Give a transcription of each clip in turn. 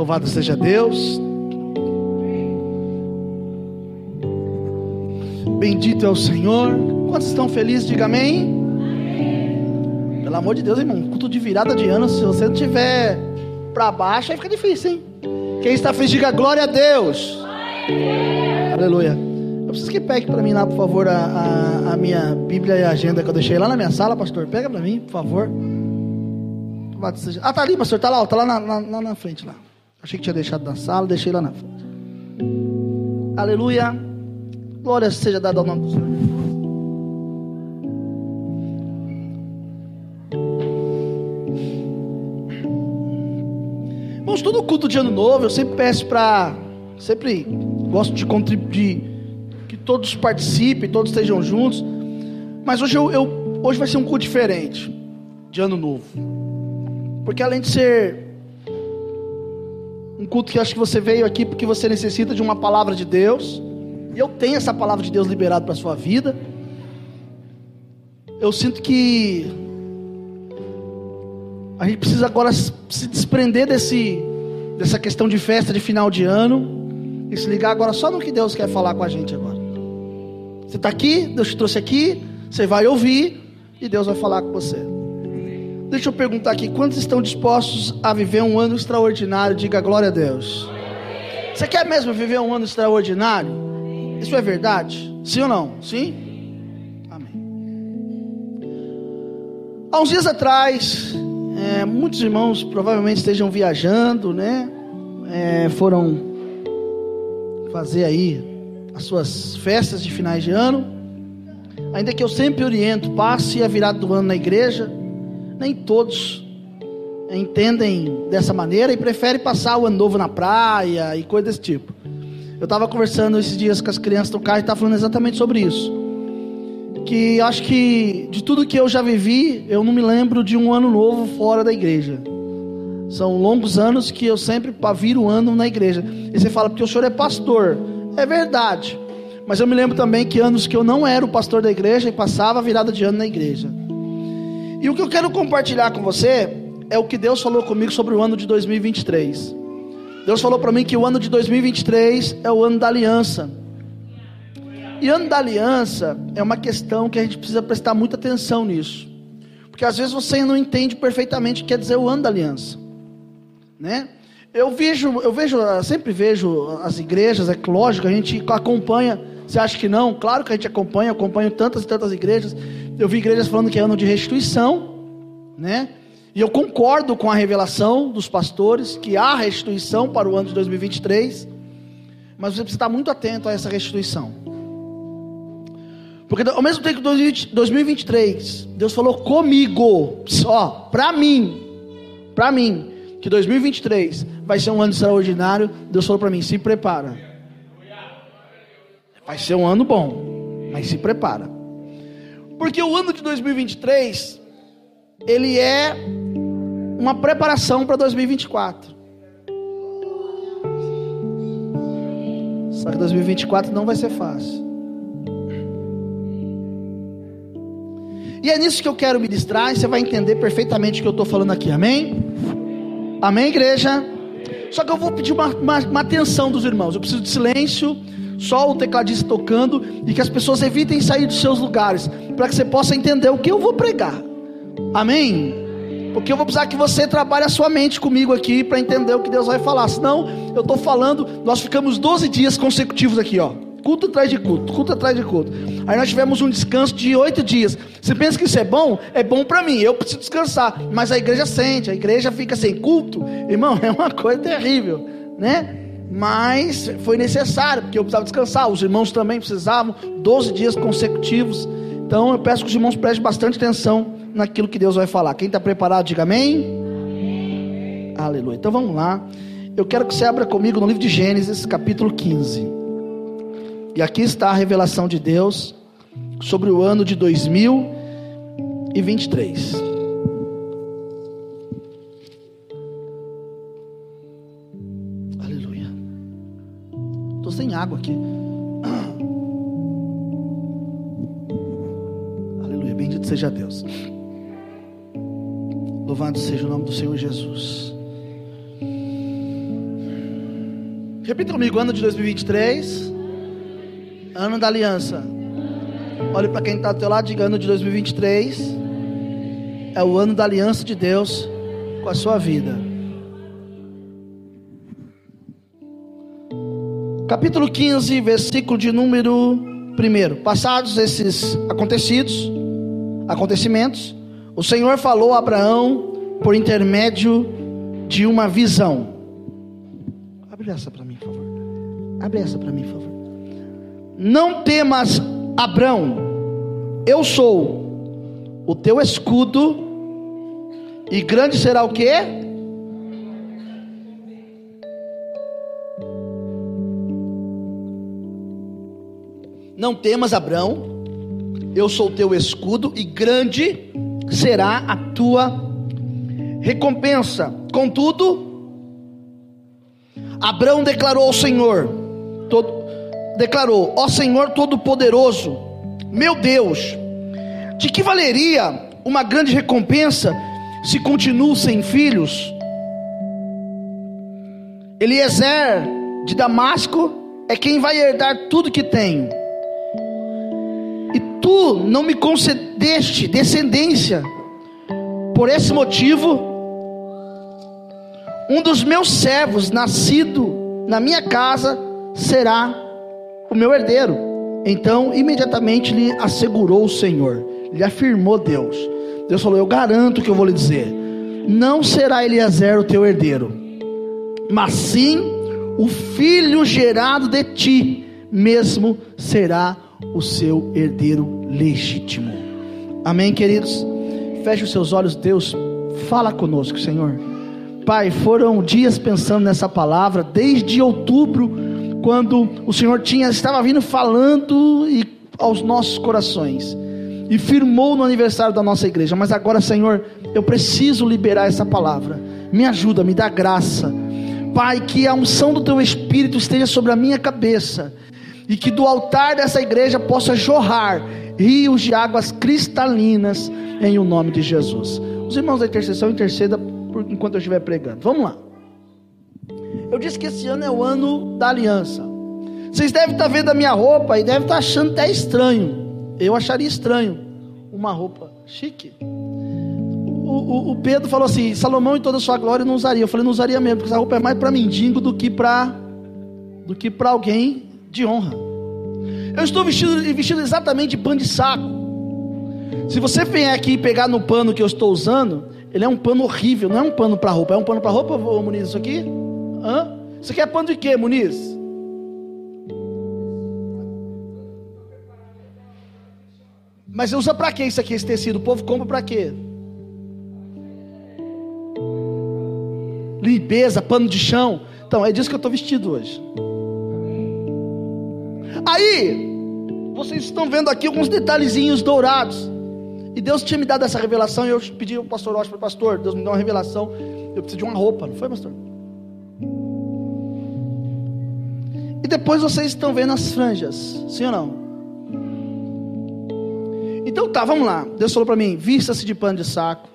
Louvado seja Deus. Bendito é o Senhor. Quantos estão felizes? Diga amém. Pelo amor de Deus, irmão. Culto de virada de ano. Se você não tiver para baixo, aí fica difícil, hein? Quem está feliz, diga glória a Deus. Aleluia. Eu preciso que pegue para mim lá, por favor, a, a, a, minha Bíblia e a agenda que eu deixei lá na minha sala, pastor. Pega para mim, por favor. Ah, tá ali, pastor. Tá lá, tá lá na, na, na frente lá. Achei que tinha deixado na sala, deixei lá na frente. Aleluia. Glória seja dada ao nome do Senhor. Irmãos, todo culto de ano novo, eu sempre peço para. Sempre gosto de contribuir, que todos participem, todos estejam juntos. Mas hoje, eu, eu, hoje vai ser um culto diferente de ano novo. Porque além de ser um culto que acho que você veio aqui porque você necessita de uma palavra de Deus. E eu tenho essa palavra de Deus liberada para a sua vida. Eu sinto que a gente precisa agora se desprender desse, dessa questão de festa de final de ano e se ligar agora só no que Deus quer falar com a gente agora. Você está aqui, Deus te trouxe aqui, você vai ouvir e Deus vai falar com você. Deixa eu perguntar aqui: quantos estão dispostos a viver um ano extraordinário? Diga glória a Deus. Você quer mesmo viver um ano extraordinário? Isso é verdade? Sim ou não? Sim? Amém. Há uns dias atrás, é, muitos irmãos provavelmente estejam viajando, né? É, foram fazer aí as suas festas de finais de ano. Ainda que eu sempre oriento, passe a virada do ano na igreja nem todos entendem dessa maneira e preferem passar o ano novo na praia e coisa desse tipo. Eu estava conversando esses dias com as crianças do carro e estava falando exatamente sobre isso. Que acho que de tudo que eu já vivi, eu não me lembro de um ano novo fora da igreja. São longos anos que eu sempre viro ano na igreja. E você fala, porque o senhor é pastor. É verdade. Mas eu me lembro também que anos que eu não era o pastor da igreja e passava a virada de ano na igreja. E o que eu quero compartilhar com você é o que Deus falou comigo sobre o ano de 2023. Deus falou para mim que o ano de 2023 é o ano da aliança. E ano da aliança é uma questão que a gente precisa prestar muita atenção nisso. Porque às vezes você não entende perfeitamente o que quer dizer o ano da aliança. Né? Eu vejo, eu vejo, eu sempre vejo as igrejas, é lógico, a gente acompanha. Você acha que não? Claro que a gente acompanha, acompanho tantas e tantas igrejas. Eu vi igrejas falando que é ano de restituição, né? E eu concordo com a revelação dos pastores que há restituição para o ano de 2023, mas você precisa estar muito atento a essa restituição. Porque ao mesmo tempo que 2023, Deus falou comigo, só, para mim, para mim, que 2023 vai ser um ano extraordinário, Deus falou para mim, se prepara. Vai ser um ano bom, mas se prepara. Porque o ano de 2023 ele é uma preparação para 2024. Só que 2024 não vai ser fácil. E é nisso que eu quero me distrair. Você vai entender perfeitamente o que eu estou falando aqui. Amém? Amém, igreja? Só que eu vou pedir uma, uma, uma atenção dos irmãos. Eu preciso de silêncio só o tecladista tocando e que as pessoas evitem sair dos seus lugares, para que você possa entender o que eu vou pregar. Amém? Porque eu vou precisar que você trabalhe a sua mente comigo aqui para entender o que Deus vai falar. Senão, eu estou falando, nós ficamos 12 dias consecutivos aqui, ó. Culto atrás de culto, culto atrás de culto. Aí nós tivemos um descanso de oito dias. Você pensa que isso é bom? É bom para mim, eu preciso descansar. Mas a igreja sente, a igreja fica sem culto. Irmão, é uma coisa terrível, né? Mas foi necessário, porque eu precisava descansar, os irmãos também precisavam, 12 dias consecutivos. Então eu peço que os irmãos prestem bastante atenção naquilo que Deus vai falar. Quem está preparado, diga amém. amém. Aleluia. Então vamos lá. Eu quero que você abra comigo no livro de Gênesis, capítulo 15. E aqui está a revelação de Deus sobre o ano de 2023. Sem água aqui. Aleluia, bendito seja Deus. Louvado seja o nome do Senhor Jesus. Repita comigo, ano de 2023, ano da aliança. Olhe para quem está do teu lado, diga ano de 2023 é o ano da aliança de Deus com a sua vida. Capítulo 15, versículo de número 1. Passados esses acontecidos, acontecimentos, o Senhor falou a Abraão por intermédio de uma visão. Abre essa para mim, por favor. Abre essa para mim, por favor. Não temas, Abraão, eu sou o teu escudo, e grande será o que? Não temas, Abraão, eu sou teu escudo, e grande será a tua recompensa. Contudo, Abraão declarou ao Senhor, todo, declarou: Ó Senhor Todo-Poderoso, meu Deus, de que valeria uma grande recompensa se continuo sem filhos? Eliezer de Damasco é quem vai herdar tudo que tenho. Tu não me concedeste descendência. Por esse motivo, um dos meus servos, nascido na minha casa, será o meu herdeiro. Então, imediatamente lhe assegurou o Senhor, lhe afirmou Deus. Deus falou: Eu garanto que eu vou lhe dizer: Não será Eliezer o teu herdeiro, mas sim o filho gerado de ti, mesmo será o seu herdeiro legítimo. Amém, queridos? Feche os seus olhos, Deus, fala conosco, Senhor. Pai, foram dias pensando nessa palavra, desde outubro, quando o Senhor tinha, estava vindo falando e, aos nossos corações, e firmou no aniversário da nossa igreja. Mas agora, Senhor, eu preciso liberar essa palavra. Me ajuda, me dá graça. Pai, que a unção do teu Espírito esteja sobre a minha cabeça, e que do altar dessa igreja possa jorrar rios de águas cristalinas, em o nome de Jesus. Os irmãos da intercessão interceda enquanto eu estiver pregando. Vamos lá. Eu disse que esse ano é o ano da aliança. Vocês devem estar vendo a minha roupa e devem estar achando até estranho. Eu acharia estranho uma roupa chique. O, o, o Pedro falou assim: Salomão em toda a sua glória não usaria. Eu falei: não usaria mesmo, porque essa roupa é mais para mendigo do que para do que para alguém de honra. Eu estou vestido, vestido exatamente de pano de saco. Se você vier aqui e pegar no pano que eu estou usando, ele é um pano horrível, não é um pano para roupa. É um pano para roupa, Muniz, isso aqui? Hã? Isso aqui é pano de quê, Muniz? Mas usa para quê isso aqui, esse tecido? O povo compra para quê? Limpeza, pano de chão. Então, é disso que eu estou vestido hoje. Aí, vocês estão vendo aqui alguns detalhezinhos dourados. E Deus tinha me dado essa revelação e eu pedi ao pastor Rocha pastor, Deus me deu uma revelação, eu preciso de uma roupa, não foi, pastor? E depois vocês estão vendo as franjas, sim ou não? Então tá, vamos lá. Deus falou para mim: vista-se de pano de saco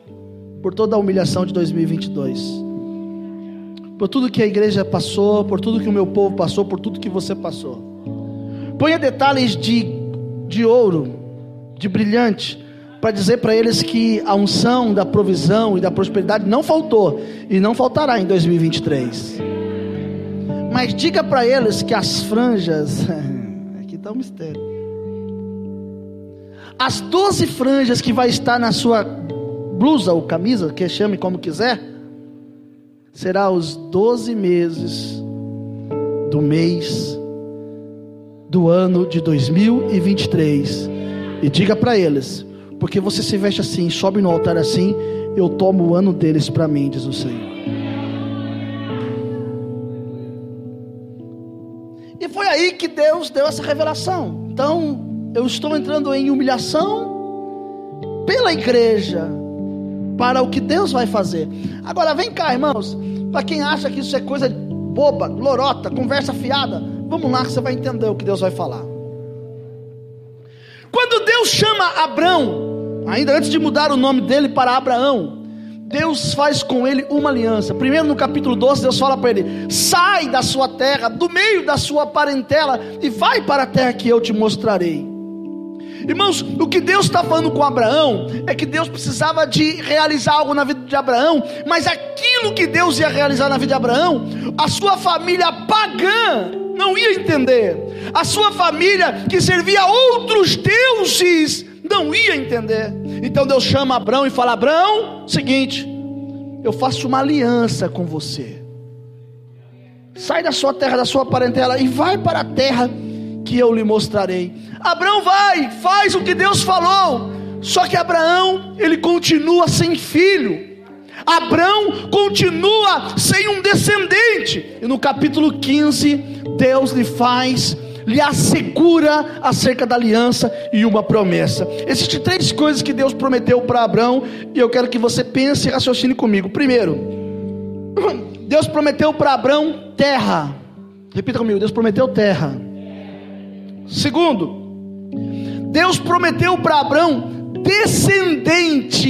por toda a humilhação de 2022, por tudo que a igreja passou, por tudo que o meu povo passou, por tudo que você passou. Ponha detalhes de, de ouro, de brilhante, para dizer para eles que a unção da provisão e da prosperidade não faltou e não faltará em 2023. Mas diga para eles que as franjas, aqui está o mistério. As 12 franjas que vai estar na sua blusa ou camisa, que chame como quiser, será os 12 meses do mês do ano de 2023. E diga para eles porque você se veste assim, sobe no altar assim, eu tomo o ano deles para mim, diz o Senhor. E foi aí que Deus deu essa revelação. Então, eu estou entrando em humilhação pela igreja, para o que Deus vai fazer. Agora, vem cá, irmãos, para quem acha que isso é coisa boba, lorota, conversa fiada, vamos lá que você vai entender o que Deus vai falar. Quando Deus chama Abraão, ainda antes de mudar o nome dele para Abraão, Deus faz com ele uma aliança. Primeiro no capítulo 12, Deus fala para ele: sai da sua terra, do meio da sua parentela, e vai para a terra que eu te mostrarei. Irmãos, o que Deus está falando com Abraão é que Deus precisava de realizar algo na vida de Abraão, mas aquilo que Deus ia realizar na vida de Abraão, a sua família pagã não ia entender, a sua família que servia a outros deuses não ia entender. Então Deus chama Abraão e fala: Abraão, seguinte, eu faço uma aliança com você. Sai da sua terra, da sua parentela e vai para a terra que eu lhe mostrarei. Abraão vai, faz o que Deus falou. Só que Abraão, ele continua sem filho. Abraão continua sem um descendente. E no capítulo 15, Deus lhe faz, lhe assegura acerca da aliança e uma promessa. Existem três coisas que Deus prometeu para Abraão, e eu quero que você pense e raciocine comigo. Primeiro, Deus prometeu para Abraão terra. Repita comigo: Deus prometeu terra. Segundo, Deus prometeu para Abraão descendentes.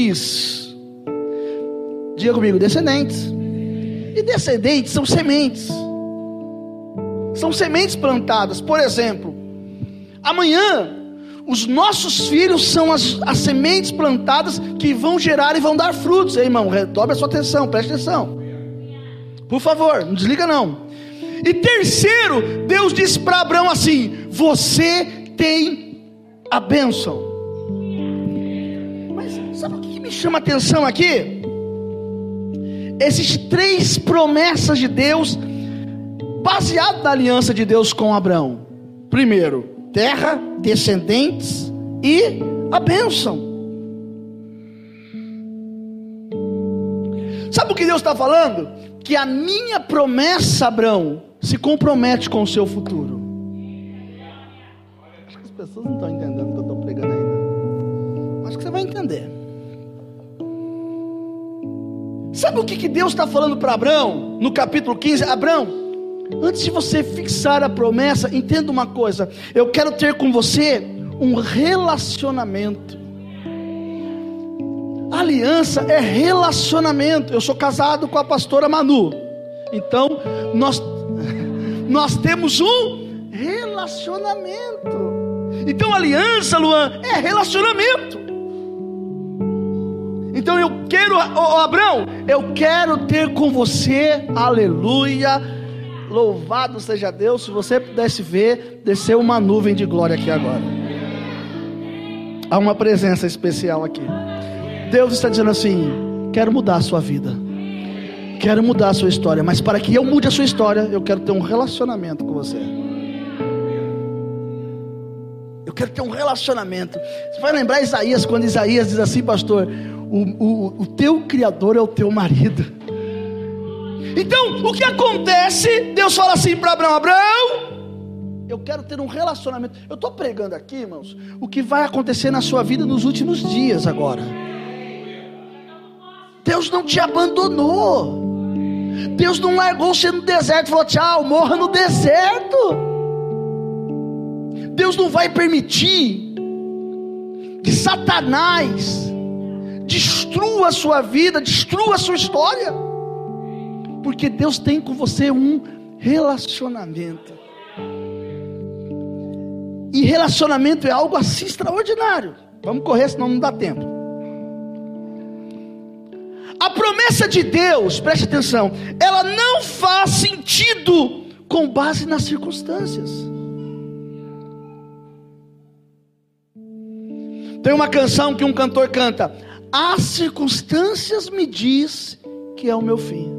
Diga comigo, descendentes. E descendentes são sementes. São sementes plantadas. Por exemplo, amanhã os nossos filhos são as, as sementes plantadas que vão gerar e vão dar frutos. Ei, irmão, dobre a sua atenção, preste atenção. Por favor, não desliga não. E terceiro, Deus disse para Abraão assim: Você tem a bênção. Mas sabe o que me chama a atenção aqui? Esses três promessas de Deus, baseado na aliança de Deus com Abraão. Primeiro, terra, descendentes e a bênção. Sabe o que Deus está falando? Que a minha promessa, Abraão, se compromete com o seu futuro. Acho que as pessoas não estão entendendo o que eu estou pregando ainda. Acho que você vai entender. Sabe o que, que Deus está falando para Abraão no capítulo 15? Abraão, antes de você fixar a promessa, entenda uma coisa: eu quero ter com você um relacionamento. Aliança é relacionamento. Eu sou casado com a pastora Manu. Então, nós nós temos um relacionamento. Então, aliança, Luan, é relacionamento. Então eu quero, oh, Abraão, eu quero ter com você, aleluia, louvado seja Deus. Se você pudesse ver, desceu uma nuvem de glória aqui agora. Há uma presença especial aqui. Deus está dizendo assim: quero mudar a sua vida quero mudar a sua história, mas para que eu mude a sua história, eu quero ter um relacionamento com você. Eu quero ter um relacionamento. Você vai lembrar Isaías, quando Isaías diz assim, pastor: o, o, o teu Criador é o teu marido. Então, o que acontece? Deus fala assim para Abraão: Abraão, eu quero ter um relacionamento. Eu estou pregando aqui, irmãos, o que vai acontecer na sua vida nos últimos dias agora. Deus não te abandonou. Deus não largou você no deserto e falou: tchau, morra no deserto. Deus não vai permitir que Satanás destrua a sua vida, destrua a sua história, porque Deus tem com você um relacionamento. E relacionamento é algo assim extraordinário. Vamos correr, senão não dá tempo. A promessa de Deus, preste atenção, ela não faz sentido com base nas circunstâncias. Tem uma canção que um cantor canta: As circunstâncias me diz que é o meu fim.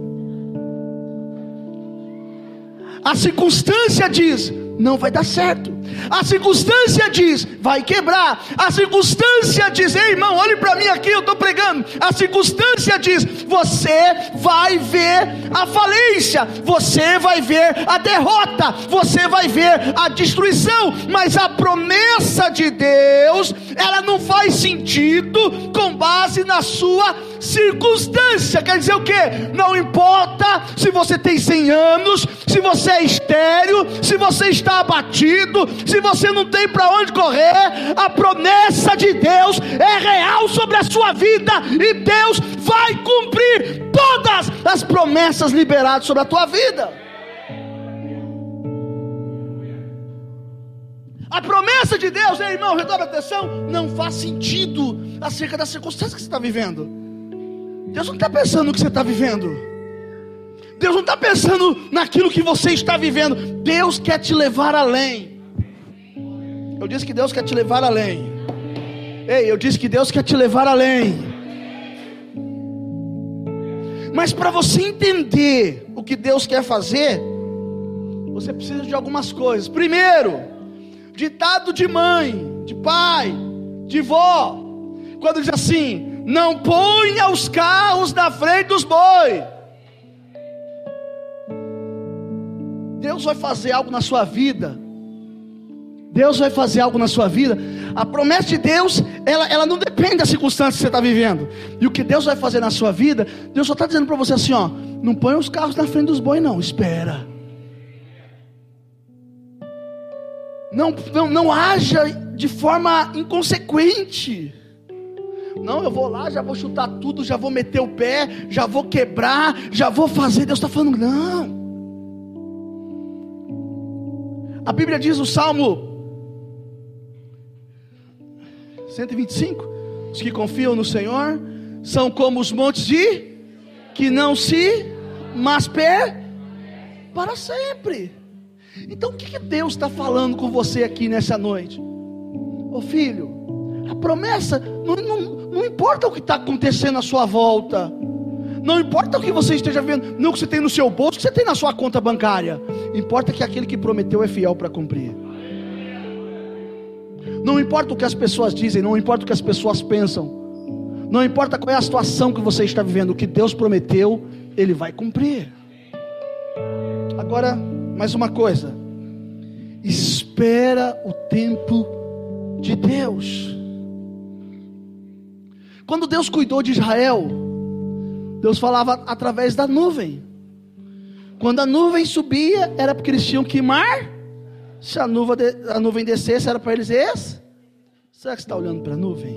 A circunstância diz: não vai dar certo. A circunstância diz, vai quebrar. A circunstância diz, ei irmão, olhe para mim aqui, eu estou pregando. A circunstância diz, você vai ver a falência, você vai ver a derrota, você vai ver a destruição. Mas a promessa de Deus, ela não faz sentido com base na sua circunstância. Quer dizer o que? Não importa se você tem 100 anos, se você é estéreo, se você está abatido, se você não tem para onde correr, a promessa de Deus é real sobre a sua vida e Deus vai cumprir todas as promessas liberadas sobre a tua vida. A promessa de Deus, irmão, redobre atenção, não faz sentido acerca das circunstâncias que você está vivendo. Deus não está pensando no que você está vivendo. Deus não está pensando naquilo que você está vivendo. Deus quer te levar além. Eu disse que Deus quer te levar além. Ei, eu disse que Deus quer te levar além. Mas para você entender o que Deus quer fazer, você precisa de algumas coisas. Primeiro, ditado de mãe, de pai, de vó, quando diz assim: não ponha os carros na frente dos bois. Deus vai fazer algo na sua vida. Deus vai fazer algo na sua vida. A promessa de Deus, ela, ela não depende da circunstância que você está vivendo. E o que Deus vai fazer na sua vida, Deus só está dizendo para você assim: ó, não ponha os carros na frente dos bois, não, espera. Não, não, não haja de forma inconsequente. Não, eu vou lá, já vou chutar tudo, já vou meter o pé, já vou quebrar, já vou fazer. Deus está falando, não. A Bíblia diz no Salmo 125: os que confiam no Senhor são como os montes de que não se, mas per para sempre. Então o que, que Deus está falando com você aqui nessa noite? Ô filho, a promessa não, não, não importa o que está acontecendo à sua volta. Não importa o que você esteja vendo, não o que você tem no seu bolso, o que você tem na sua conta bancária. Importa que aquele que prometeu é fiel para cumprir. Não importa o que as pessoas dizem, não importa o que as pessoas pensam. Não importa qual é a situação que você está vivendo, o que Deus prometeu, Ele vai cumprir. Agora, mais uma coisa. Espera o tempo de Deus. Quando Deus cuidou de Israel, Deus falava através da nuvem. Quando a nuvem subia, era porque eles tinham que mar. Se a nuvem, a nuvem descesse, era para eles esse. Será que você está olhando para a nuvem?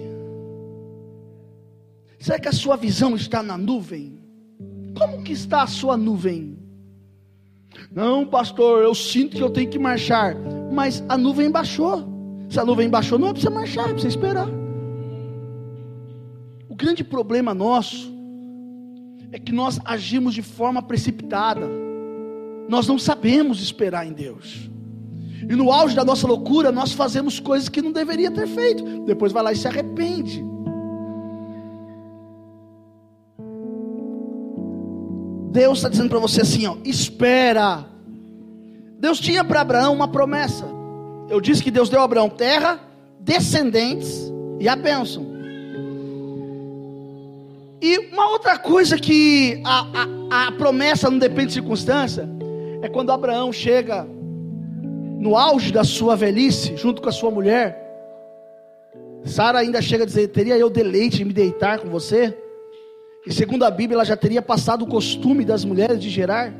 Será que a sua visão está na nuvem? Como que está a sua nuvem? Não, pastor, eu sinto que eu tenho que marchar. Mas a nuvem baixou. Se a nuvem baixou, não é para você marchar, é para você esperar. O grande problema nosso é que nós agimos de forma precipitada. Nós não sabemos esperar em Deus. E no auge da nossa loucura, nós fazemos coisas que não deveria ter feito. Depois vai lá e se arrepende. Deus está dizendo para você assim: ó, espera. Deus tinha para Abraão uma promessa. Eu disse que Deus deu a Abraão terra, descendentes e a bênção. E uma outra coisa que a, a, a promessa não depende de circunstância é quando Abraão chega no auge da sua velhice, junto com a sua mulher. Sara ainda chega a dizer: Teria eu deleite em me deitar com você? E segundo a Bíblia, ela já teria passado o costume das mulheres de gerar.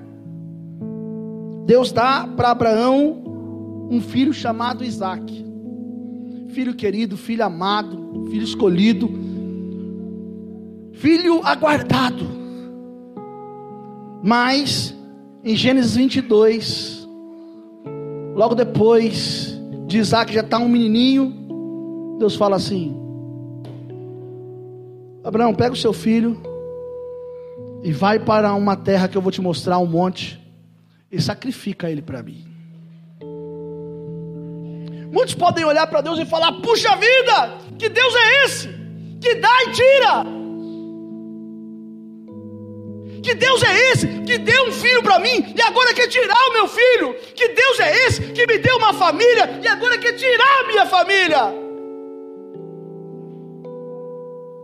Deus dá para Abraão um filho chamado Isaac. Filho querido, filho amado, filho escolhido, filho aguardado. Mas, em Gênesis 22, logo depois de Isaac já está um menininho, Deus fala assim: Abraão, pega o seu filho e vai para uma terra que eu vou te mostrar, um monte, e sacrifica ele para mim. Muitos podem olhar para Deus e falar: puxa vida, que Deus é esse? Que dá e tira. Que Deus é esse que deu um filho para mim e agora quer tirar o meu filho? Que Deus é esse que me deu uma família e agora quer tirar a minha família?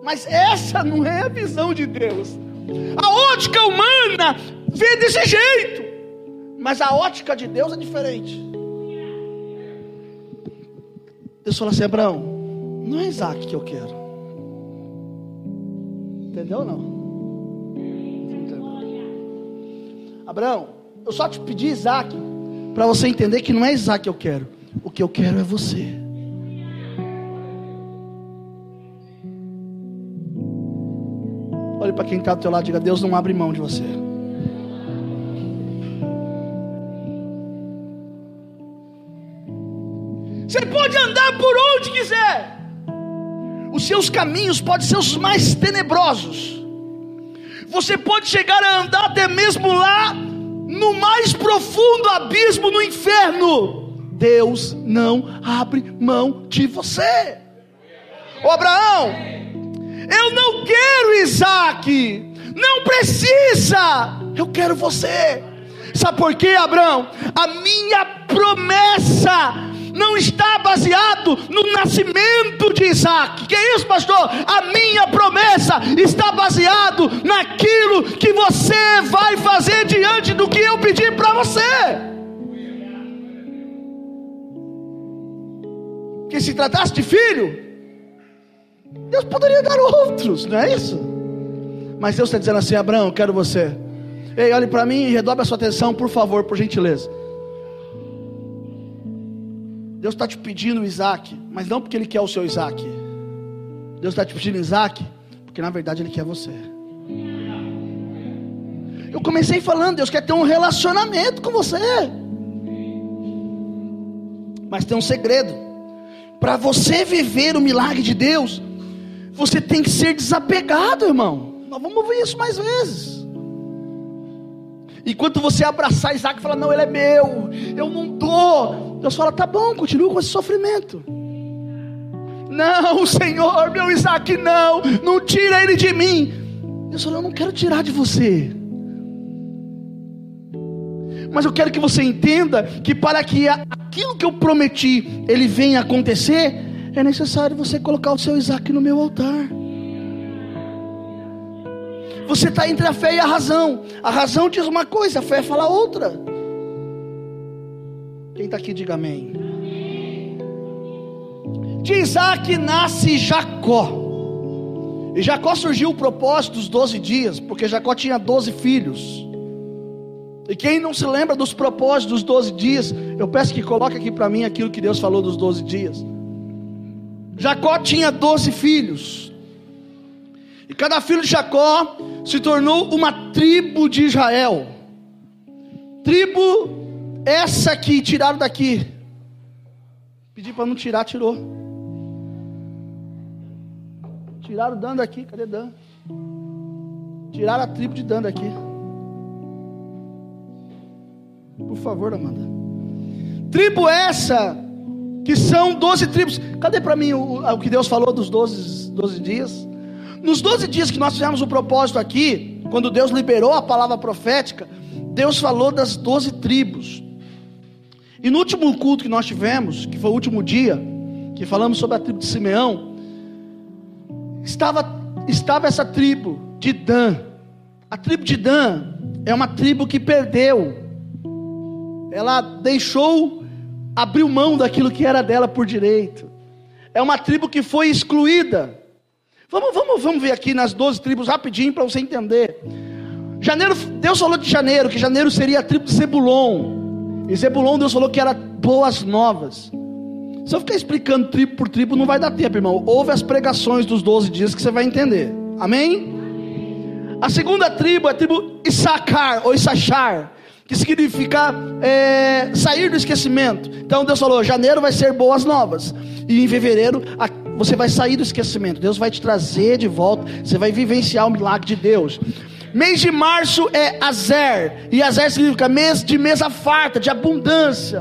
Mas essa não é a visão de Deus. A ótica humana vê desse jeito, mas a ótica de Deus é diferente. Deus fala assim: Abraão, não é Isaac que eu quero. Entendeu ou não? Abraão, eu só te pedi Isaac para você entender que não é Isaac que eu quero. o que eu quero é você. Olhe para quem está do teu lado e diga: Deus não abre mão de você. Você pode andar por onde quiser. Os seus caminhos podem ser os mais tenebrosos. Você pode chegar a andar até mesmo lá no mais profundo abismo no inferno. Deus não abre mão de você. Ô Abraão, eu não quero Isaac, não precisa, eu quero você. Sabe por quê, Abraão? A minha promessa não está baseado no nascimento de Isaac. Que é isso, pastor? A minha promessa está baseado naquilo que você vai fazer diante do que eu pedi para você. Que se tratasse de filho, Deus poderia dar outros, não é isso? Mas Deus está dizendo assim: Abraão, eu quero você. Ei, olhe para mim e redobre a sua atenção, por favor, por gentileza. Deus está te pedindo Isaac, mas não porque Ele quer o seu Isaac. Deus está te pedindo Isaac, porque na verdade Ele quer você. Eu comecei falando, Deus quer ter um relacionamento com você. Mas tem um segredo. Para você viver o milagre de Deus, você tem que ser desapegado, irmão. Nós vamos ouvir isso mais vezes. Enquanto você abraçar Isaac e falar, não, ele é meu, eu não dou, Deus fala: tá bom, continua com esse sofrimento. Não, Senhor, meu Isaac, não, não tira ele de mim. Deus falou: eu não quero tirar de você. Mas eu quero que você entenda que para que aquilo que eu prometi ele venha acontecer, é necessário você colocar o seu Isaac no meu altar. Você está entre a fé e a razão. A razão diz uma coisa, a fé fala outra. Quem está aqui, diga amém. De Isaac nasce Jacó. E Jacó surgiu o propósito dos 12 dias, porque Jacó tinha 12 filhos. E quem não se lembra dos propósitos dos 12 dias, eu peço que coloque aqui para mim aquilo que Deus falou dos 12 dias. Jacó tinha 12 filhos. E cada filho de Jacó se tornou uma tribo de Israel. Tribo essa aqui, tiraram daqui. Pedi para não tirar, tirou. Tiraram Dan daqui, cadê Dan? Tiraram a tribo de Dan daqui. Por favor, Amanda. Tribo essa, que são 12 tribos. Cadê para mim o, o, que Deus falou dos 12, 12 dias? Nos 12 dias que nós fizemos o propósito aqui, quando Deus liberou a palavra profética, Deus falou das 12 tribos. E no último culto que nós tivemos, que foi o último dia, que falamos sobre a tribo de Simeão, estava, estava essa tribo de Dan. A tribo de Dan é uma tribo que perdeu, ela deixou, abriu mão daquilo que era dela por direito. É uma tribo que foi excluída. Vamos, vamos, vamos ver aqui nas 12 tribos rapidinho para você entender. Janeiro, Deus falou de janeiro, que janeiro seria a tribo de Zebulon. E Zebulon, Deus falou que era boas novas. Se eu ficar explicando tribo por tribo, não vai dar tempo, irmão. Ouve as pregações dos 12 dias que você vai entender. Amém? A segunda tribo é a tribo Issacar ou Issachar, que significa é, sair do esquecimento. Então Deus falou: janeiro vai ser boas novas, e em fevereiro você vai sair do esquecimento. Deus vai te trazer de volta, você vai vivenciar o milagre de Deus. Mês de março é Azer, e Azer significa mês de mesa farta, de abundância.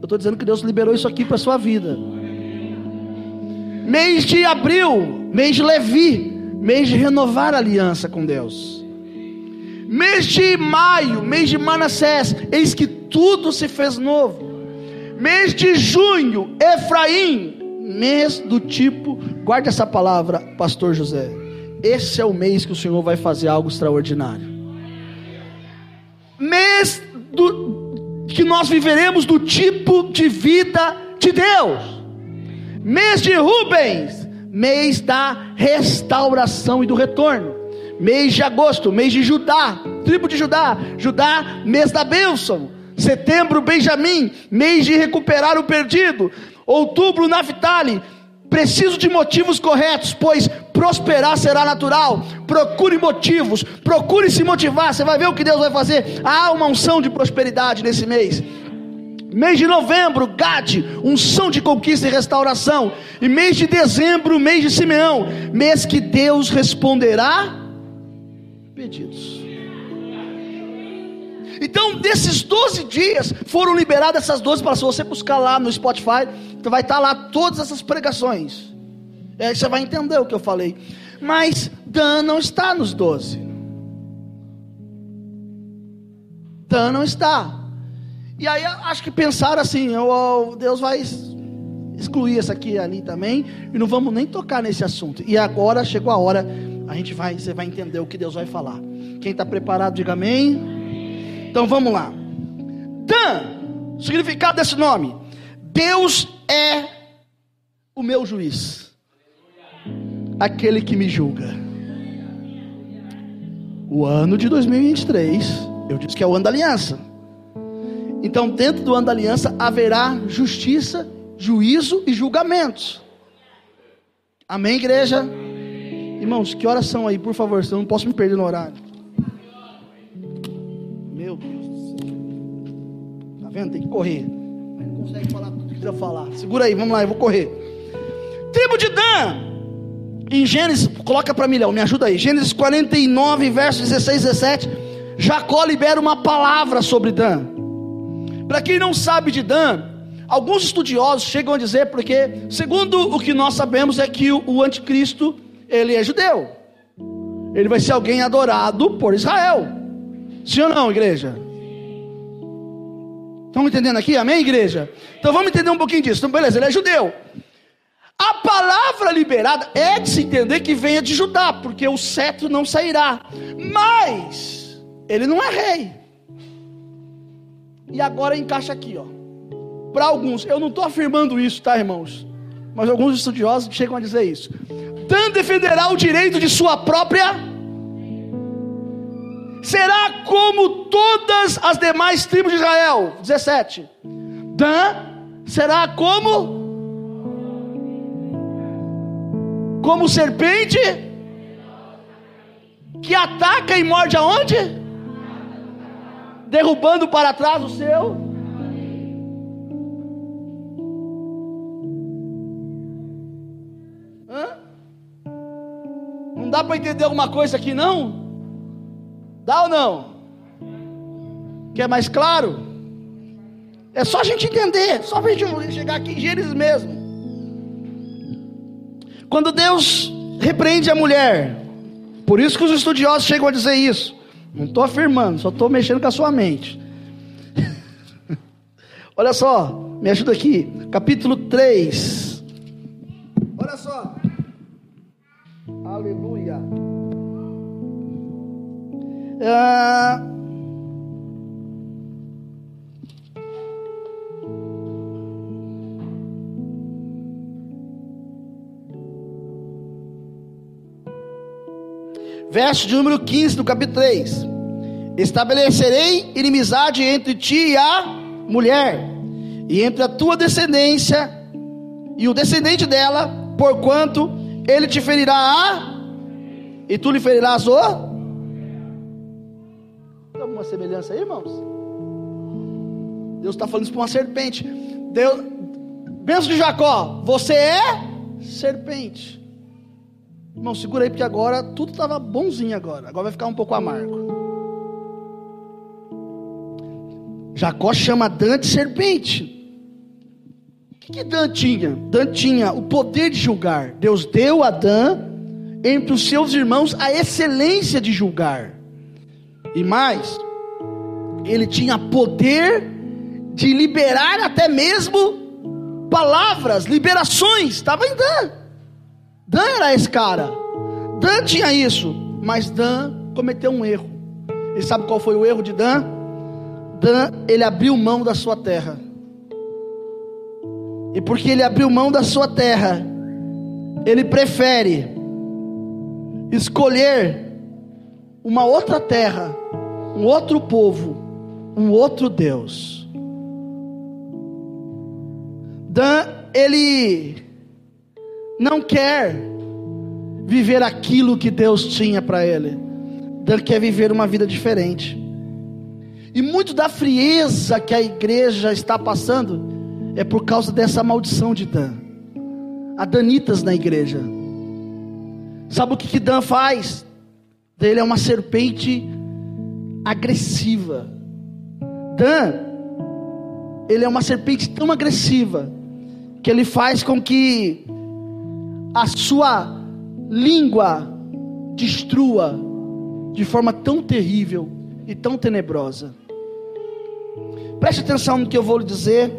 Eu estou dizendo que Deus liberou isso aqui para a sua vida. Mês de abril, mês de Levi, mês de renovar a aliança com Deus. Mês de maio, mês de Manassés, eis que tudo se fez novo. Mês de junho, Efraim, mês do tipo, guarde essa palavra, pastor José esse é o mês que o Senhor vai fazer algo extraordinário. Mês do, que nós viveremos do tipo de vida de Deus. Mês de Rubens, mês da restauração e do retorno. Mês de agosto, mês de Judá, tribo de Judá. Judá, mês da bênção. Setembro, Benjamim, mês de recuperar o perdido. Outubro, Naphtali, preciso de motivos corretos, pois prosperar será natural. Procure motivos, procure se motivar. Você vai ver o que Deus vai fazer. Há uma unção de prosperidade nesse mês. Mês de novembro, Gade, unção de conquista e restauração. E mês de dezembro, mês de Simeão, mês que Deus responderá pedidos. Então, desses 12 dias, foram liberadas essas 12 para você buscar lá no Spotify, vai estar lá todas essas pregações. Aí você vai entender o que eu falei. Mas Dan não está nos 12. Dan não está. E aí acho que pensaram assim, oh, Deus vai excluir essa aqui e ali também, e não vamos nem tocar nesse assunto. E agora chegou a hora, a gente vai, você vai entender o que Deus vai falar. Quem está preparado, diga amém. Então vamos lá. Dan, significado desse nome: Deus é o meu juiz, aquele que me julga. O ano de 2023, eu disse que é o ano da aliança. Então, dentro do ano da aliança haverá justiça, juízo e julgamentos. Amém, igreja? Irmãos, que horas são aí, por favor? Eu não posso me perder no horário. Vendo? Tem que correr. Não consegue falar tudo que precisa falar. Segura aí, vamos lá, eu vou correr. Tribo de Dan. Em Gênesis, coloca para mim, Léo, me ajuda aí. Gênesis 49, versos 16 e 17. Jacó libera uma palavra sobre Dan. Para quem não sabe de Dan, alguns estudiosos chegam a dizer porque, segundo o que nós sabemos, é que o, o anticristo ele é judeu. Ele vai ser alguém adorado por Israel. Sim ou não, igreja? Estão entendendo aqui? Amém, igreja? Então vamos entender um pouquinho disso. Então, beleza, ele é judeu. A palavra liberada é de se entender que venha de Judá, porque o cetro não sairá. Mas ele não é rei. E agora encaixa aqui, ó. Para alguns, eu não estou afirmando isso, tá, irmãos? Mas alguns estudiosos chegam a dizer isso. Dan defenderá o direito de sua própria. Será como todas as demais tribos de Israel. 17. Dan será como. Como serpente que ataca e morde aonde? derrubando para trás o seu. Hã? Não dá para entender alguma coisa aqui, não? Dá ou não? Quer mais claro? É só a gente entender, só a gente chegar aqui em Gênesis mesmo. Quando Deus repreende a mulher, por isso que os estudiosos chegam a dizer isso. Não estou afirmando, só estou mexendo com a sua mente. Olha só, me ajuda aqui. Capítulo 3. Olha só. Aleluia. Ah, verso de número 15 do capítulo 3: Estabelecerei inimizade entre ti e a mulher, e entre a tua descendência e o descendente dela, porquanto ele te ferirá a e tu lhe ferirás o. Alguma semelhança aí, irmãos? Deus está falando isso para uma serpente. Deus, benção de Jacó, você é serpente. Irmão, segura aí, porque agora tudo estava bonzinho agora. Agora vai ficar um pouco amargo. Jacó chama Dan de serpente. O que, que Dan tinha? Dan tinha o poder de julgar. Deus deu a Dan, entre os seus irmãos, a excelência de julgar. E mais, ele tinha poder de liberar até mesmo palavras, liberações. Estava em Dan. Dan era esse cara. Dan tinha isso. Mas Dan cometeu um erro. E sabe qual foi o erro de Dan? Dan, ele abriu mão da sua terra. E porque ele abriu mão da sua terra, ele prefere escolher uma outra terra, um outro povo, um outro Deus. Dan, ele não quer viver aquilo que Deus tinha para ele. Dan quer viver uma vida diferente. E muito da frieza que a igreja está passando é por causa dessa maldição de Dan. Há danitas na igreja. Sabe o que, que Dan faz? Ele é uma serpente agressiva. Dan, ele é uma serpente tão agressiva que ele faz com que a sua língua destrua de forma tão terrível e tão tenebrosa. Preste atenção no que eu vou lhe dizer.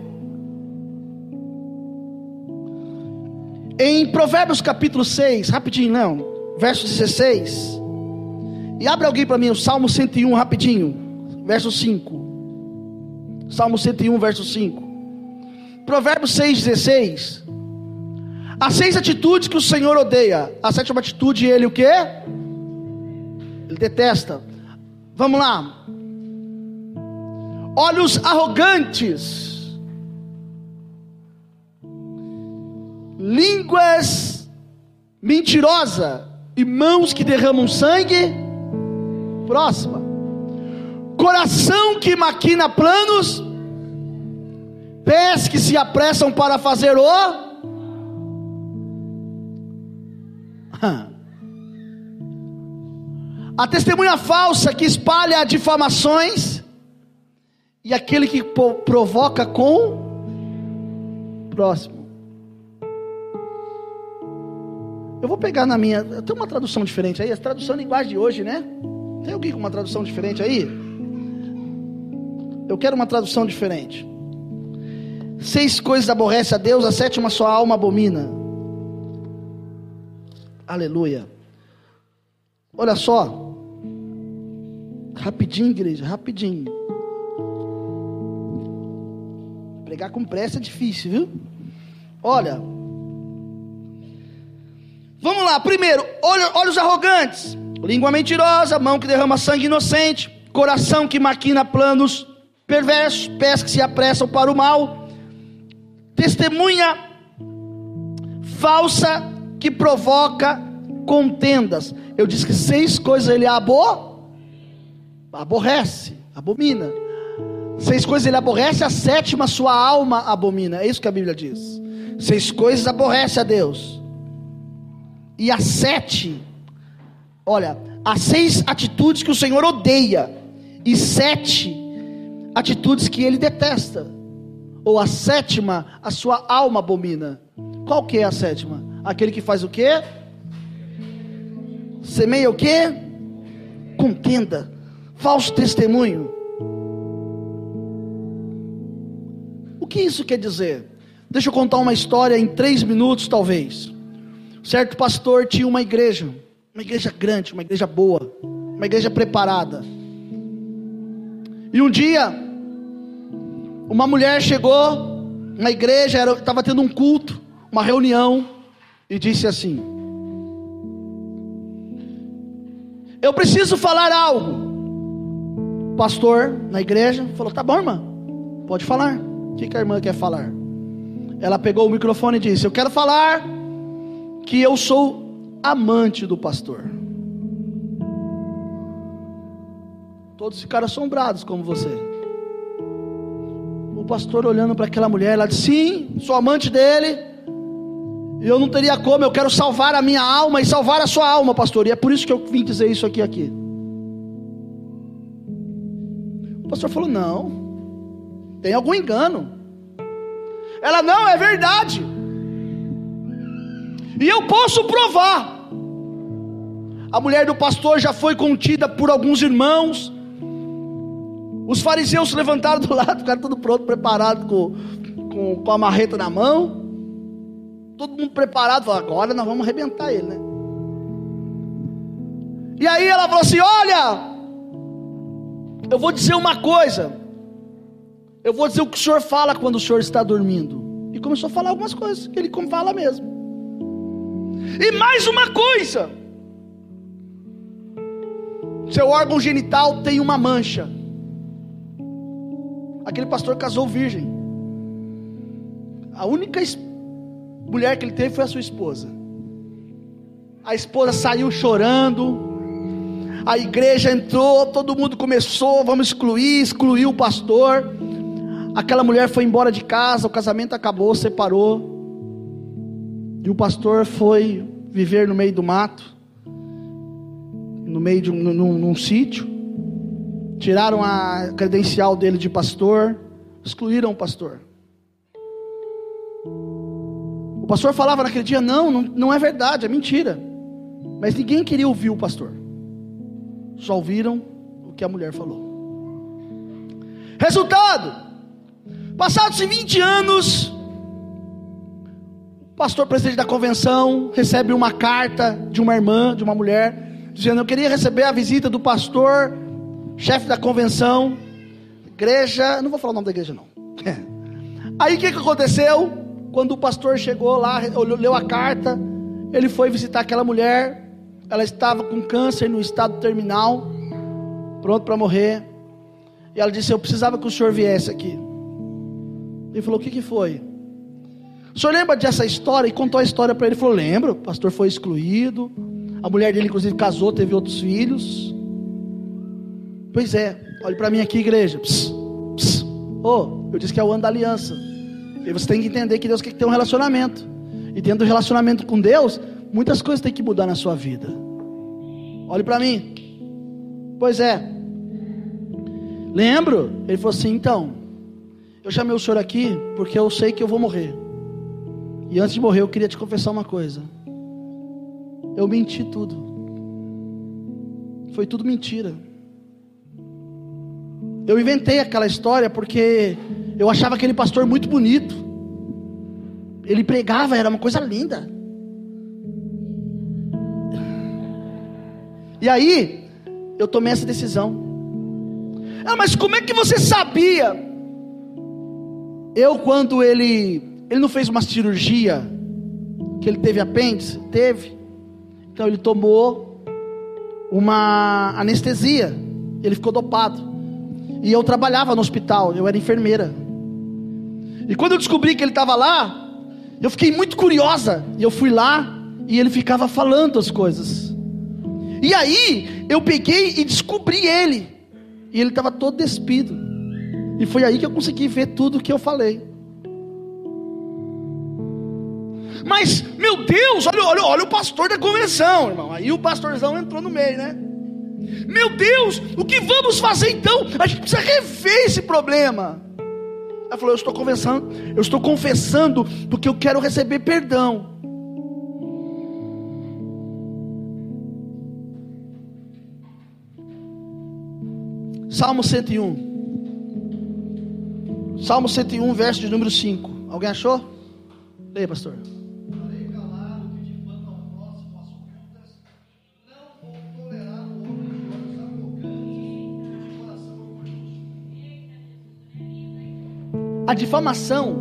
Em Provérbios capítulo 6, rapidinho, não, verso 16. E abre alguém para mim o Salmo 101, rapidinho, verso 5. Salmo 101, verso 5. Provérbios 6, 16. As seis atitudes que o Senhor odeia. A sétima atitude, ele o que? Ele detesta. Vamos lá. Olhos arrogantes. Línguas mentirosa e mãos que derramam sangue. Próxima. Coração que maquina planos. Pés que se apressam para fazer o A testemunha falsa que espalha difamações e aquele que provoca com próximo. Eu vou pegar na minha. Tem uma tradução diferente aí, a tradução é linguagem de hoje, né? Tem alguém com uma tradução diferente aí? Eu quero uma tradução diferente. Seis coisas aborrece a Deus, a sétima sua alma abomina. Aleluia. Olha só. Rapidinho, igreja, rapidinho. Pregar com pressa é difícil, viu? Olha. Vamos lá, primeiro, olhos arrogantes, língua mentirosa, mão que derrama sangue inocente, coração que maquina planos perversos, pés que se apressam para o mal, testemunha falsa que provoca contendas. Eu disse que seis coisas ele abo, aborrece, abomina. Seis coisas ele aborrece, a sétima sua alma abomina. É isso que a Bíblia diz. Seis coisas aborrece a Deus. E as sete, olha, as seis atitudes que o Senhor odeia. E sete atitudes que ele detesta. Ou a sétima, a sua alma abomina. Qual que é a sétima? Aquele que faz o quê? Semeia o quê? Contenda, falso testemunho. O que isso quer dizer? Deixa eu contar uma história em três minutos, talvez. Certo pastor tinha uma igreja, uma igreja grande, uma igreja boa, uma igreja preparada. E um dia, uma mulher chegou na igreja, estava tendo um culto, uma reunião, e disse assim: Eu preciso falar algo. O pastor na igreja falou: Tá bom, irmã, pode falar. O que, que a irmã quer falar? Ela pegou o microfone e disse: Eu quero falar que eu sou amante do pastor. Todos ficaram assombrados como você. Pastor olhando para aquela mulher, ela disse: Sim, sou amante dele. E eu não teria como, eu quero salvar a minha alma e salvar a sua alma, pastor. E é por isso que eu vim dizer isso aqui aqui. O pastor falou: "Não. Tem algum engano". Ela: "Não, é verdade". E eu posso provar. A mulher do pastor já foi contida por alguns irmãos. Os fariseus se levantaram do lado, ficaram tudo pronto, preparado com, com, com a marreta na mão todo mundo preparado, falou, agora nós vamos arrebentar ele, né? E aí ela falou assim: Olha, eu vou dizer uma coisa. Eu vou dizer o que o senhor fala quando o senhor está dormindo. E começou a falar algumas coisas que ele fala mesmo. E mais uma coisa: seu órgão genital tem uma mancha. Aquele pastor casou virgem. A única mulher que ele teve foi a sua esposa. A esposa saiu chorando. A igreja entrou, todo mundo começou, vamos excluir, excluiu o pastor. Aquela mulher foi embora de casa, o casamento acabou, separou. E o pastor foi viver no meio do mato, no meio de um num, num sítio. Tiraram a credencial dele de pastor, excluíram o pastor. O pastor falava naquele dia: não, não, não é verdade, é mentira. Mas ninguém queria ouvir o pastor, só ouviram o que a mulher falou. Resultado: passados 20 anos, o pastor presidente da convenção recebe uma carta de uma irmã, de uma mulher, dizendo: Eu queria receber a visita do pastor chefe da convenção, igreja, não vou falar o nome da igreja não. Aí o que, que aconteceu? Quando o pastor chegou lá, leu a carta, ele foi visitar aquela mulher, ela estava com câncer no estado terminal, pronto para morrer. E ela disse: Eu precisava que o senhor viesse aqui. Ele falou: O que, que foi? O senhor lembra dessa história? E contou a história para ele. Ele falou: Lembro, o pastor foi excluído. A mulher dele, inclusive, casou, teve outros filhos. Pois é, olhe para mim aqui, igreja. Pss, pss. Oh, eu disse que é o ano da aliança. E você tem que entender que Deus quer ter um relacionamento. E dentro do relacionamento com Deus, muitas coisas têm que mudar na sua vida. Olhe para mim. Pois é. Lembro? Ele falou assim: então, eu chamei o senhor aqui porque eu sei que eu vou morrer. E antes de morrer, eu queria te confessar uma coisa. Eu menti tudo. Foi tudo mentira. Eu inventei aquela história porque eu achava aquele pastor muito bonito. Ele pregava, era uma coisa linda. E aí, eu tomei essa decisão. Ah, mas como é que você sabia? Eu, quando ele, ele não fez uma cirurgia, que ele teve apêndice, teve. Então ele tomou uma anestesia. Ele ficou dopado. E eu trabalhava no hospital, eu era enfermeira. E quando eu descobri que ele estava lá, eu fiquei muito curiosa. E eu fui lá e ele ficava falando as coisas. E aí eu peguei e descobri ele. E ele estava todo despido. E foi aí que eu consegui ver tudo o que eu falei. Mas, meu Deus, olha, olha, olha o pastor da convenção, irmão. Aí o pastorzão entrou no meio, né? Meu Deus, o que vamos fazer então? A gente precisa rever esse problema. Ela falou: Eu estou confessando, eu estou confessando porque eu quero receber perdão. Salmo 101. Salmo 101, verso de número 5. Alguém achou? Leia, pastor. A difamação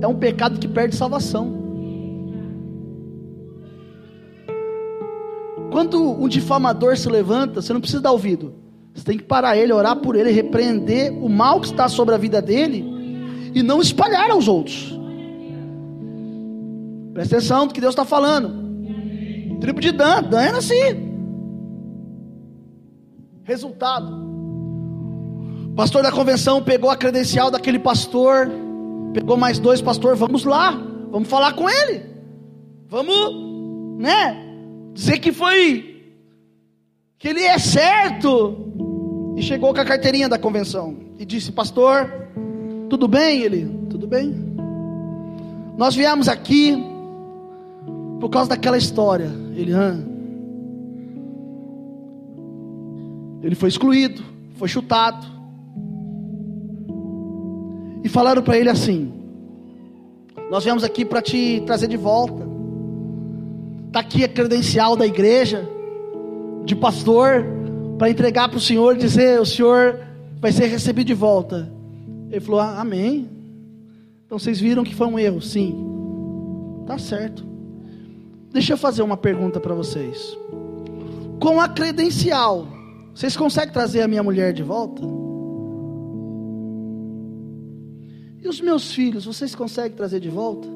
é um pecado que perde salvação. Quando um difamador se levanta, você não precisa dar ouvido. Você tem que parar ele, orar por ele, repreender o mal que está sobre a vida dele e não espalhar aos outros. Presta atenção do que Deus está falando. Tribo de Dan, Dan era assim. Resultado: pastor da convenção pegou a credencial daquele pastor, pegou mais dois pastores, vamos lá, vamos falar com ele, vamos, né, dizer que foi, que ele é certo, e chegou com a carteirinha da convenção, e disse, pastor, tudo bem? Ele, tudo bem, nós viemos aqui, por causa daquela história, ele, ah, ele foi excluído, foi chutado, e falaram para ele assim: Nós viemos aqui para te trazer de volta. Está aqui a credencial da igreja, de pastor, para entregar para o senhor e dizer: O senhor vai ser recebido de volta. Ele falou: ah, Amém. Então vocês viram que foi um erro? Sim. Tá certo. Deixa eu fazer uma pergunta para vocês. Com a credencial, vocês conseguem trazer a minha mulher de volta? E os meus filhos, vocês conseguem trazer de volta?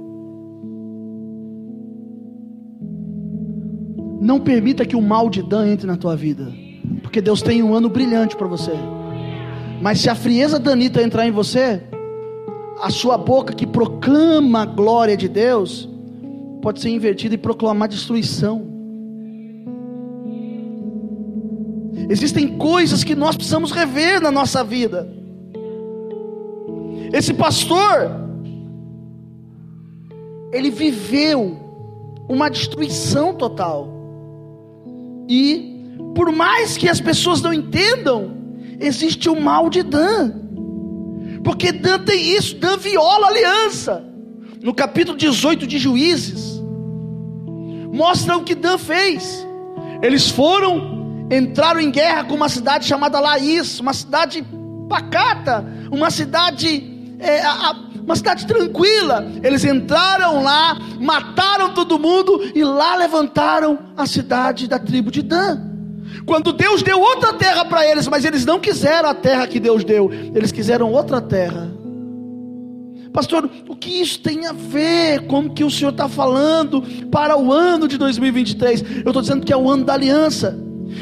Não permita que o mal de Dan entre na tua vida, porque Deus tem um ano brilhante para você. Mas se a frieza danita entrar em você, a sua boca que proclama a glória de Deus, pode ser invertida e proclamar destruição. Existem coisas que nós precisamos rever na nossa vida. Esse pastor, ele viveu uma destruição total. E, por mais que as pessoas não entendam, existe o mal de Dan. Porque Dan tem isso, Dan viola a aliança. No capítulo 18 de Juízes, mostra o que Dan fez. Eles foram, entraram em guerra com uma cidade chamada Laís, uma cidade pacata, uma cidade, é, a, uma cidade tranquila. Eles entraram lá, mataram todo mundo e lá levantaram a cidade da tribo de Dan. Quando Deus deu outra terra para eles, mas eles não quiseram a terra que Deus deu, eles quiseram outra terra. Pastor, o que isso tem a ver com o que o Senhor está falando para o ano de 2023? Eu estou dizendo que é o ano da aliança.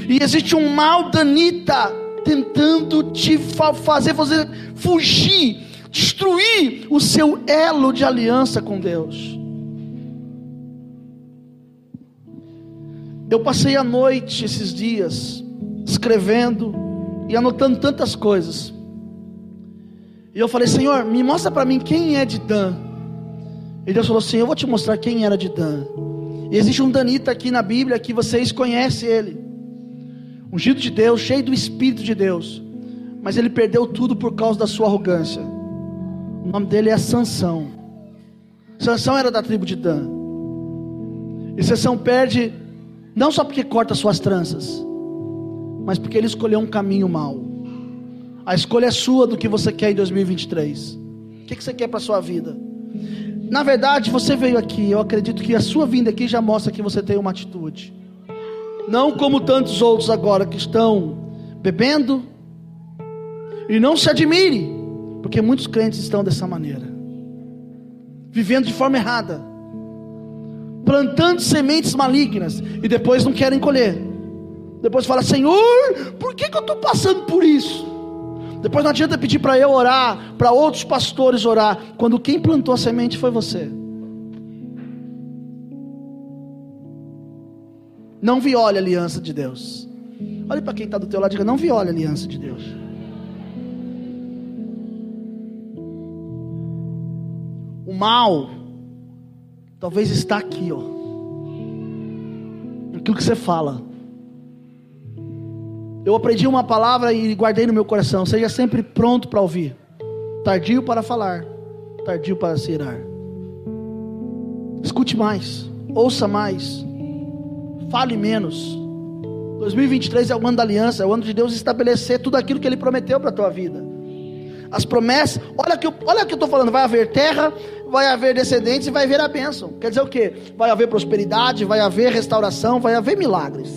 E existe um mal danita tentando te fazer, fazer fugir, destruir o seu elo de aliança com Deus. Eu passei a noite esses dias escrevendo e anotando tantas coisas. E eu falei, Senhor, me mostra para mim quem é de Dan. E Deus falou assim: Eu vou te mostrar quem era de Dan. E existe um Danita aqui na Bíblia que vocês conhecem ele. Ungido de Deus, cheio do Espírito de Deus. Mas ele perdeu tudo por causa da sua arrogância. O nome dele é Sansão. Sansão era da tribo de Dan. E Sansão perde não só porque corta suas tranças, mas porque ele escolheu um caminho mau. A escolha é sua do que você quer em 2023. O que você quer para a sua vida? Na verdade, você veio aqui, eu acredito que a sua vinda aqui já mostra que você tem uma atitude. Não como tantos outros agora que estão bebendo. E não se admire, porque muitos crentes estão dessa maneira. Vivendo de forma errada plantando sementes malignas e depois não querem colher. Depois fala, Senhor, por que, que eu estou passando por isso? Depois não adianta pedir para eu orar, para outros pastores orar, quando quem plantou a semente foi você. Não viole a aliança de Deus. Olhe para quem está do teu lado e diga: não viole a aliança de Deus. Mal Talvez está aqui, ó. Aquilo que você fala. Eu aprendi uma palavra e guardei no meu coração. Seja sempre pronto para ouvir. Tardio para falar, tardio para se irar. Escute mais, ouça mais, fale menos. 2023 é o ano da aliança, é o ano de Deus estabelecer tudo aquilo que Ele prometeu para a tua vida. As promessas, olha que, olha que eu estou falando: vai haver terra, vai haver descendentes e vai haver a bênção. Quer dizer o que? Vai haver prosperidade, vai haver restauração, vai haver milagres.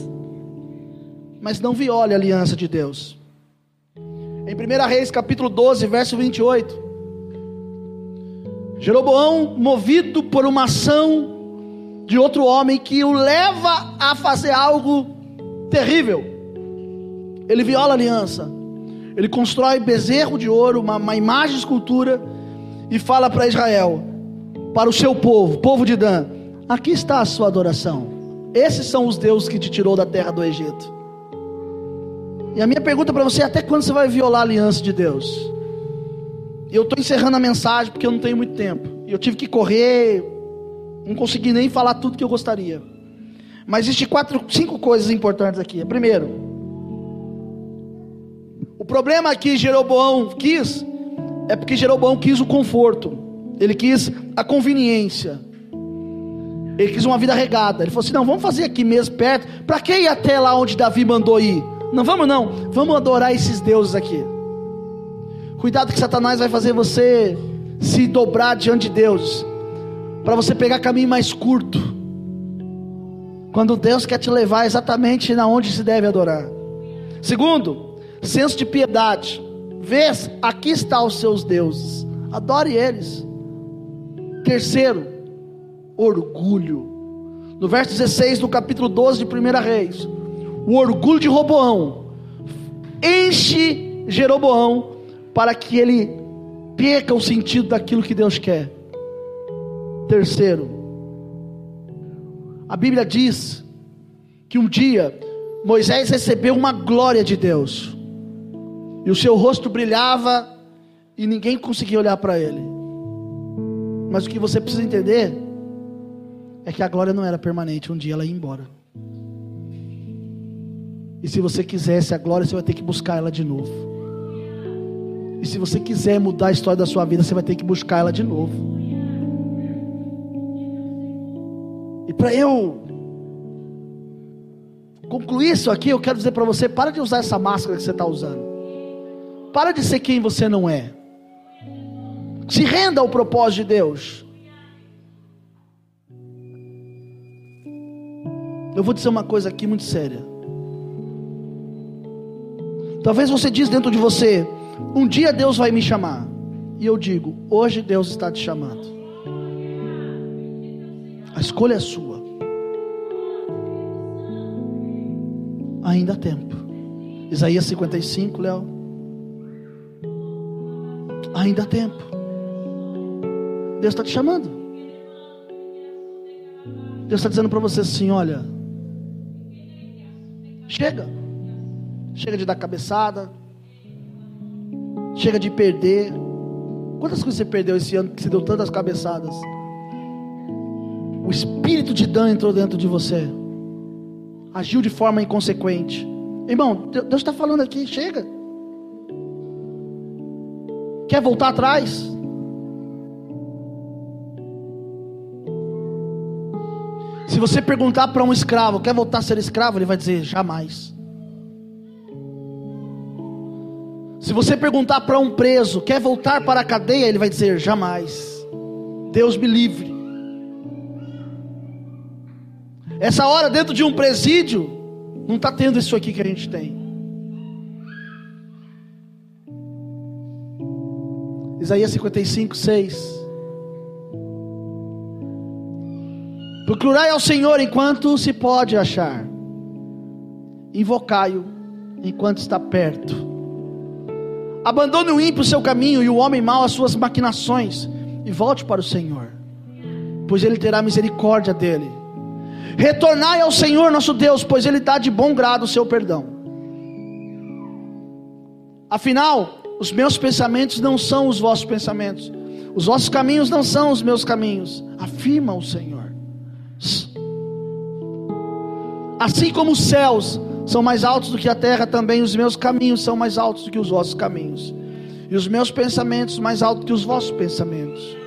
Mas não viole a aliança de Deus. Em 1 Reis capítulo 12, verso 28. Jeroboão, movido por uma ação de outro homem que o leva a fazer algo terrível, ele viola a aliança. Ele constrói bezerro de ouro, uma, uma imagem de escultura, e fala para Israel, para o seu povo, povo de Dan: aqui está a sua adoração. Esses são os deuses que te tirou da terra do Egito. E a minha pergunta para você é: até quando você vai violar a aliança de Deus? E eu estou encerrando a mensagem porque eu não tenho muito tempo. Eu tive que correr, não consegui nem falar tudo que eu gostaria. Mas existem quatro, cinco coisas importantes aqui. Primeiro, o problema que Jeroboão quis é porque Jeroboão quis o conforto, ele quis a conveniência, ele quis uma vida regada. Ele falou assim: não, vamos fazer aqui mesmo perto. Para que ir até lá onde Davi mandou ir? Não vamos, não, vamos adorar esses deuses aqui. Cuidado que Satanás vai fazer você se dobrar diante de Deus, para você pegar caminho mais curto. Quando Deus quer te levar exatamente na onde se deve adorar. Segundo, senso de piedade. Vês, aqui está os seus deuses. Adore eles. Terceiro, orgulho. No verso 16 do capítulo 12 de 1 Reis, o orgulho de Roboão enche Jeroboão para que ele perca o sentido daquilo que Deus quer. Terceiro, a Bíblia diz que um dia Moisés recebeu uma glória de Deus, e o seu rosto brilhava, e ninguém conseguia olhar para ele. Mas o que você precisa entender é que a glória não era permanente, um dia ela ia embora. E se você quisesse a glória, você vai ter que buscar ela de novo. E se você quiser mudar a história da sua vida, você vai ter que buscar ela de novo. E para eu concluir isso aqui, eu quero dizer para você: para de usar essa máscara que você está usando. Para de ser quem você não é. Se renda ao propósito de Deus. Eu vou dizer uma coisa aqui muito séria. Talvez você diz dentro de você, um dia Deus vai me chamar. E eu digo, hoje Deus está te chamando. A escolha é sua. Ainda há tempo. Isaías 55, Léo. Ainda há tempo. Deus está te chamando. Deus está dizendo para você assim: olha, chega, chega de dar cabeçada, chega de perder. Quantas coisas você perdeu esse ano que você deu tantas cabeçadas? O espírito de Dan entrou dentro de você, agiu de forma inconsequente. Irmão, Deus está falando aqui, chega. Quer voltar atrás? Se você perguntar para um escravo, quer voltar a ser escravo? Ele vai dizer: jamais. Se você perguntar para um preso, quer voltar para a cadeia? Ele vai dizer: jamais. Deus me livre. Essa hora, dentro de um presídio, não está tendo isso aqui que a gente tem. Isaías 55, 6. Procurai ao Senhor enquanto se pode achar, invocai-o enquanto está perto. Abandone o ímpio o seu caminho e o homem mau as suas maquinações, e volte para o Senhor, pois ele terá misericórdia dele. Retornai ao Senhor nosso Deus, pois ele dá de bom grado o seu perdão. Afinal, os meus pensamentos não são os vossos pensamentos, os vossos caminhos não são os meus caminhos, afirma o Senhor. Assim como os céus são mais altos do que a terra, também os meus caminhos são mais altos do que os vossos caminhos, e os meus pensamentos mais altos que os vossos pensamentos.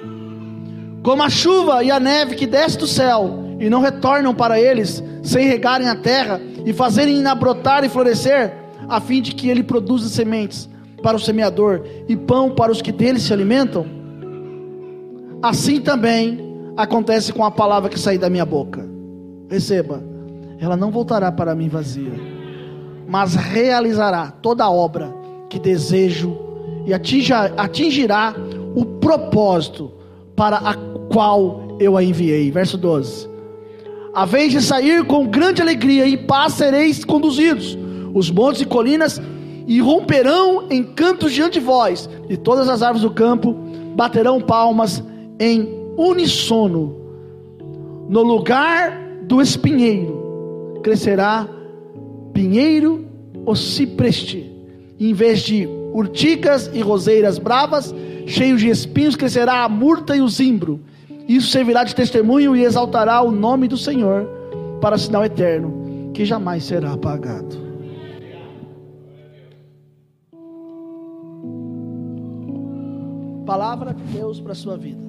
Como a chuva e a neve que desce do céu e não retornam para eles, sem regarem a terra e fazerem brotar e florescer, a fim de que ele produza sementes para o semeador e pão para os que dele se alimentam? Assim também acontece com a palavra que sair da minha boca. Receba, ela não voltará para mim vazia, mas realizará toda a obra que desejo e atinja, atingirá o propósito para a qual eu a enviei. Verso 12. A vez de sair com grande alegria e paz sereis conduzidos. Os montes e colinas e romperão em cantos diante de vós, e todas as árvores do campo baterão palmas em unissono. No lugar do espinheiro crescerá pinheiro ou cipreste, em vez de urticas e roseiras bravas, cheios de espinhos, crescerá a murta e o zimbro. Isso servirá de testemunho e exaltará o nome do Senhor para sinal eterno, que jamais será apagado. Palavra de Deus para a sua vida.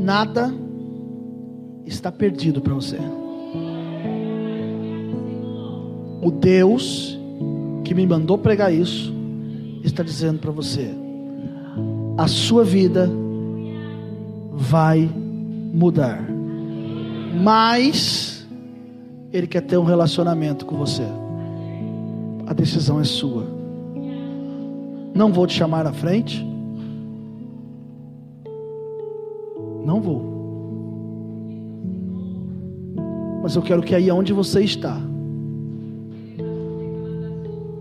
Nada está perdido para você. O Deus que me mandou pregar isso está dizendo para você: a sua vida vai mudar. Mas ele quer ter um relacionamento com você. A decisão é sua. Não vou te chamar à frente. Não vou. Mas eu quero que aí onde você está,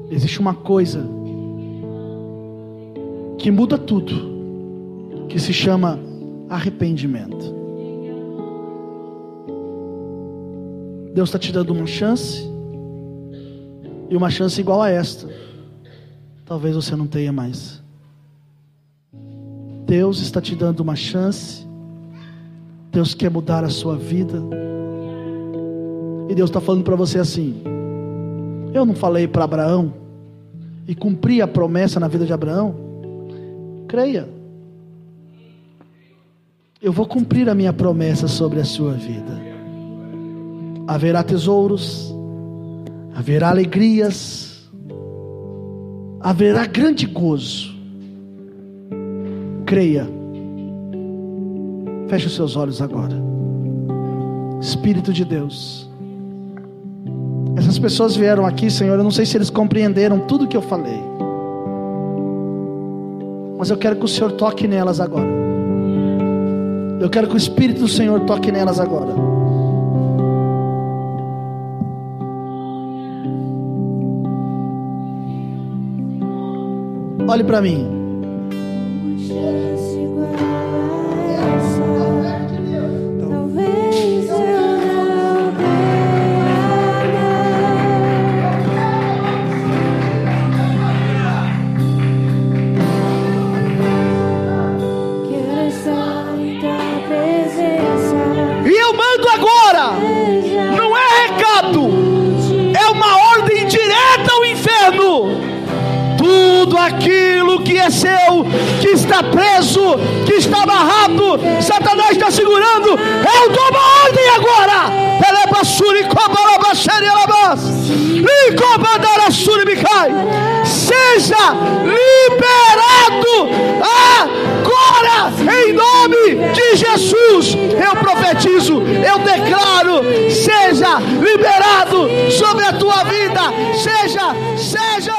existe uma coisa que muda tudo, que se chama arrependimento. Deus está te dando uma chance, e uma chance igual a esta talvez você não tenha mais. Deus está te dando uma chance, Deus quer mudar a sua vida, e Deus está falando para você assim: eu não falei para Abraão e cumpri a promessa na vida de Abraão? Creia, eu vou cumprir a minha promessa sobre a sua vida. Haverá tesouros, haverá alegrias, haverá grande gozo. Creia. Feche os seus olhos agora. Espírito de Deus. Essas pessoas vieram aqui, Senhor, eu não sei se eles compreenderam tudo que eu falei. Mas eu quero que o Senhor toque nelas agora. Eu quero que o Espírito do Senhor toque nelas agora. Olhe para mim. Preso, que está amarrado, Satanás está segurando. Eu dou uma ordem agora. Seja liberado agora, em nome de Jesus. Eu profetizo, eu declaro: seja liberado sobre a tua vida. Seja, seja.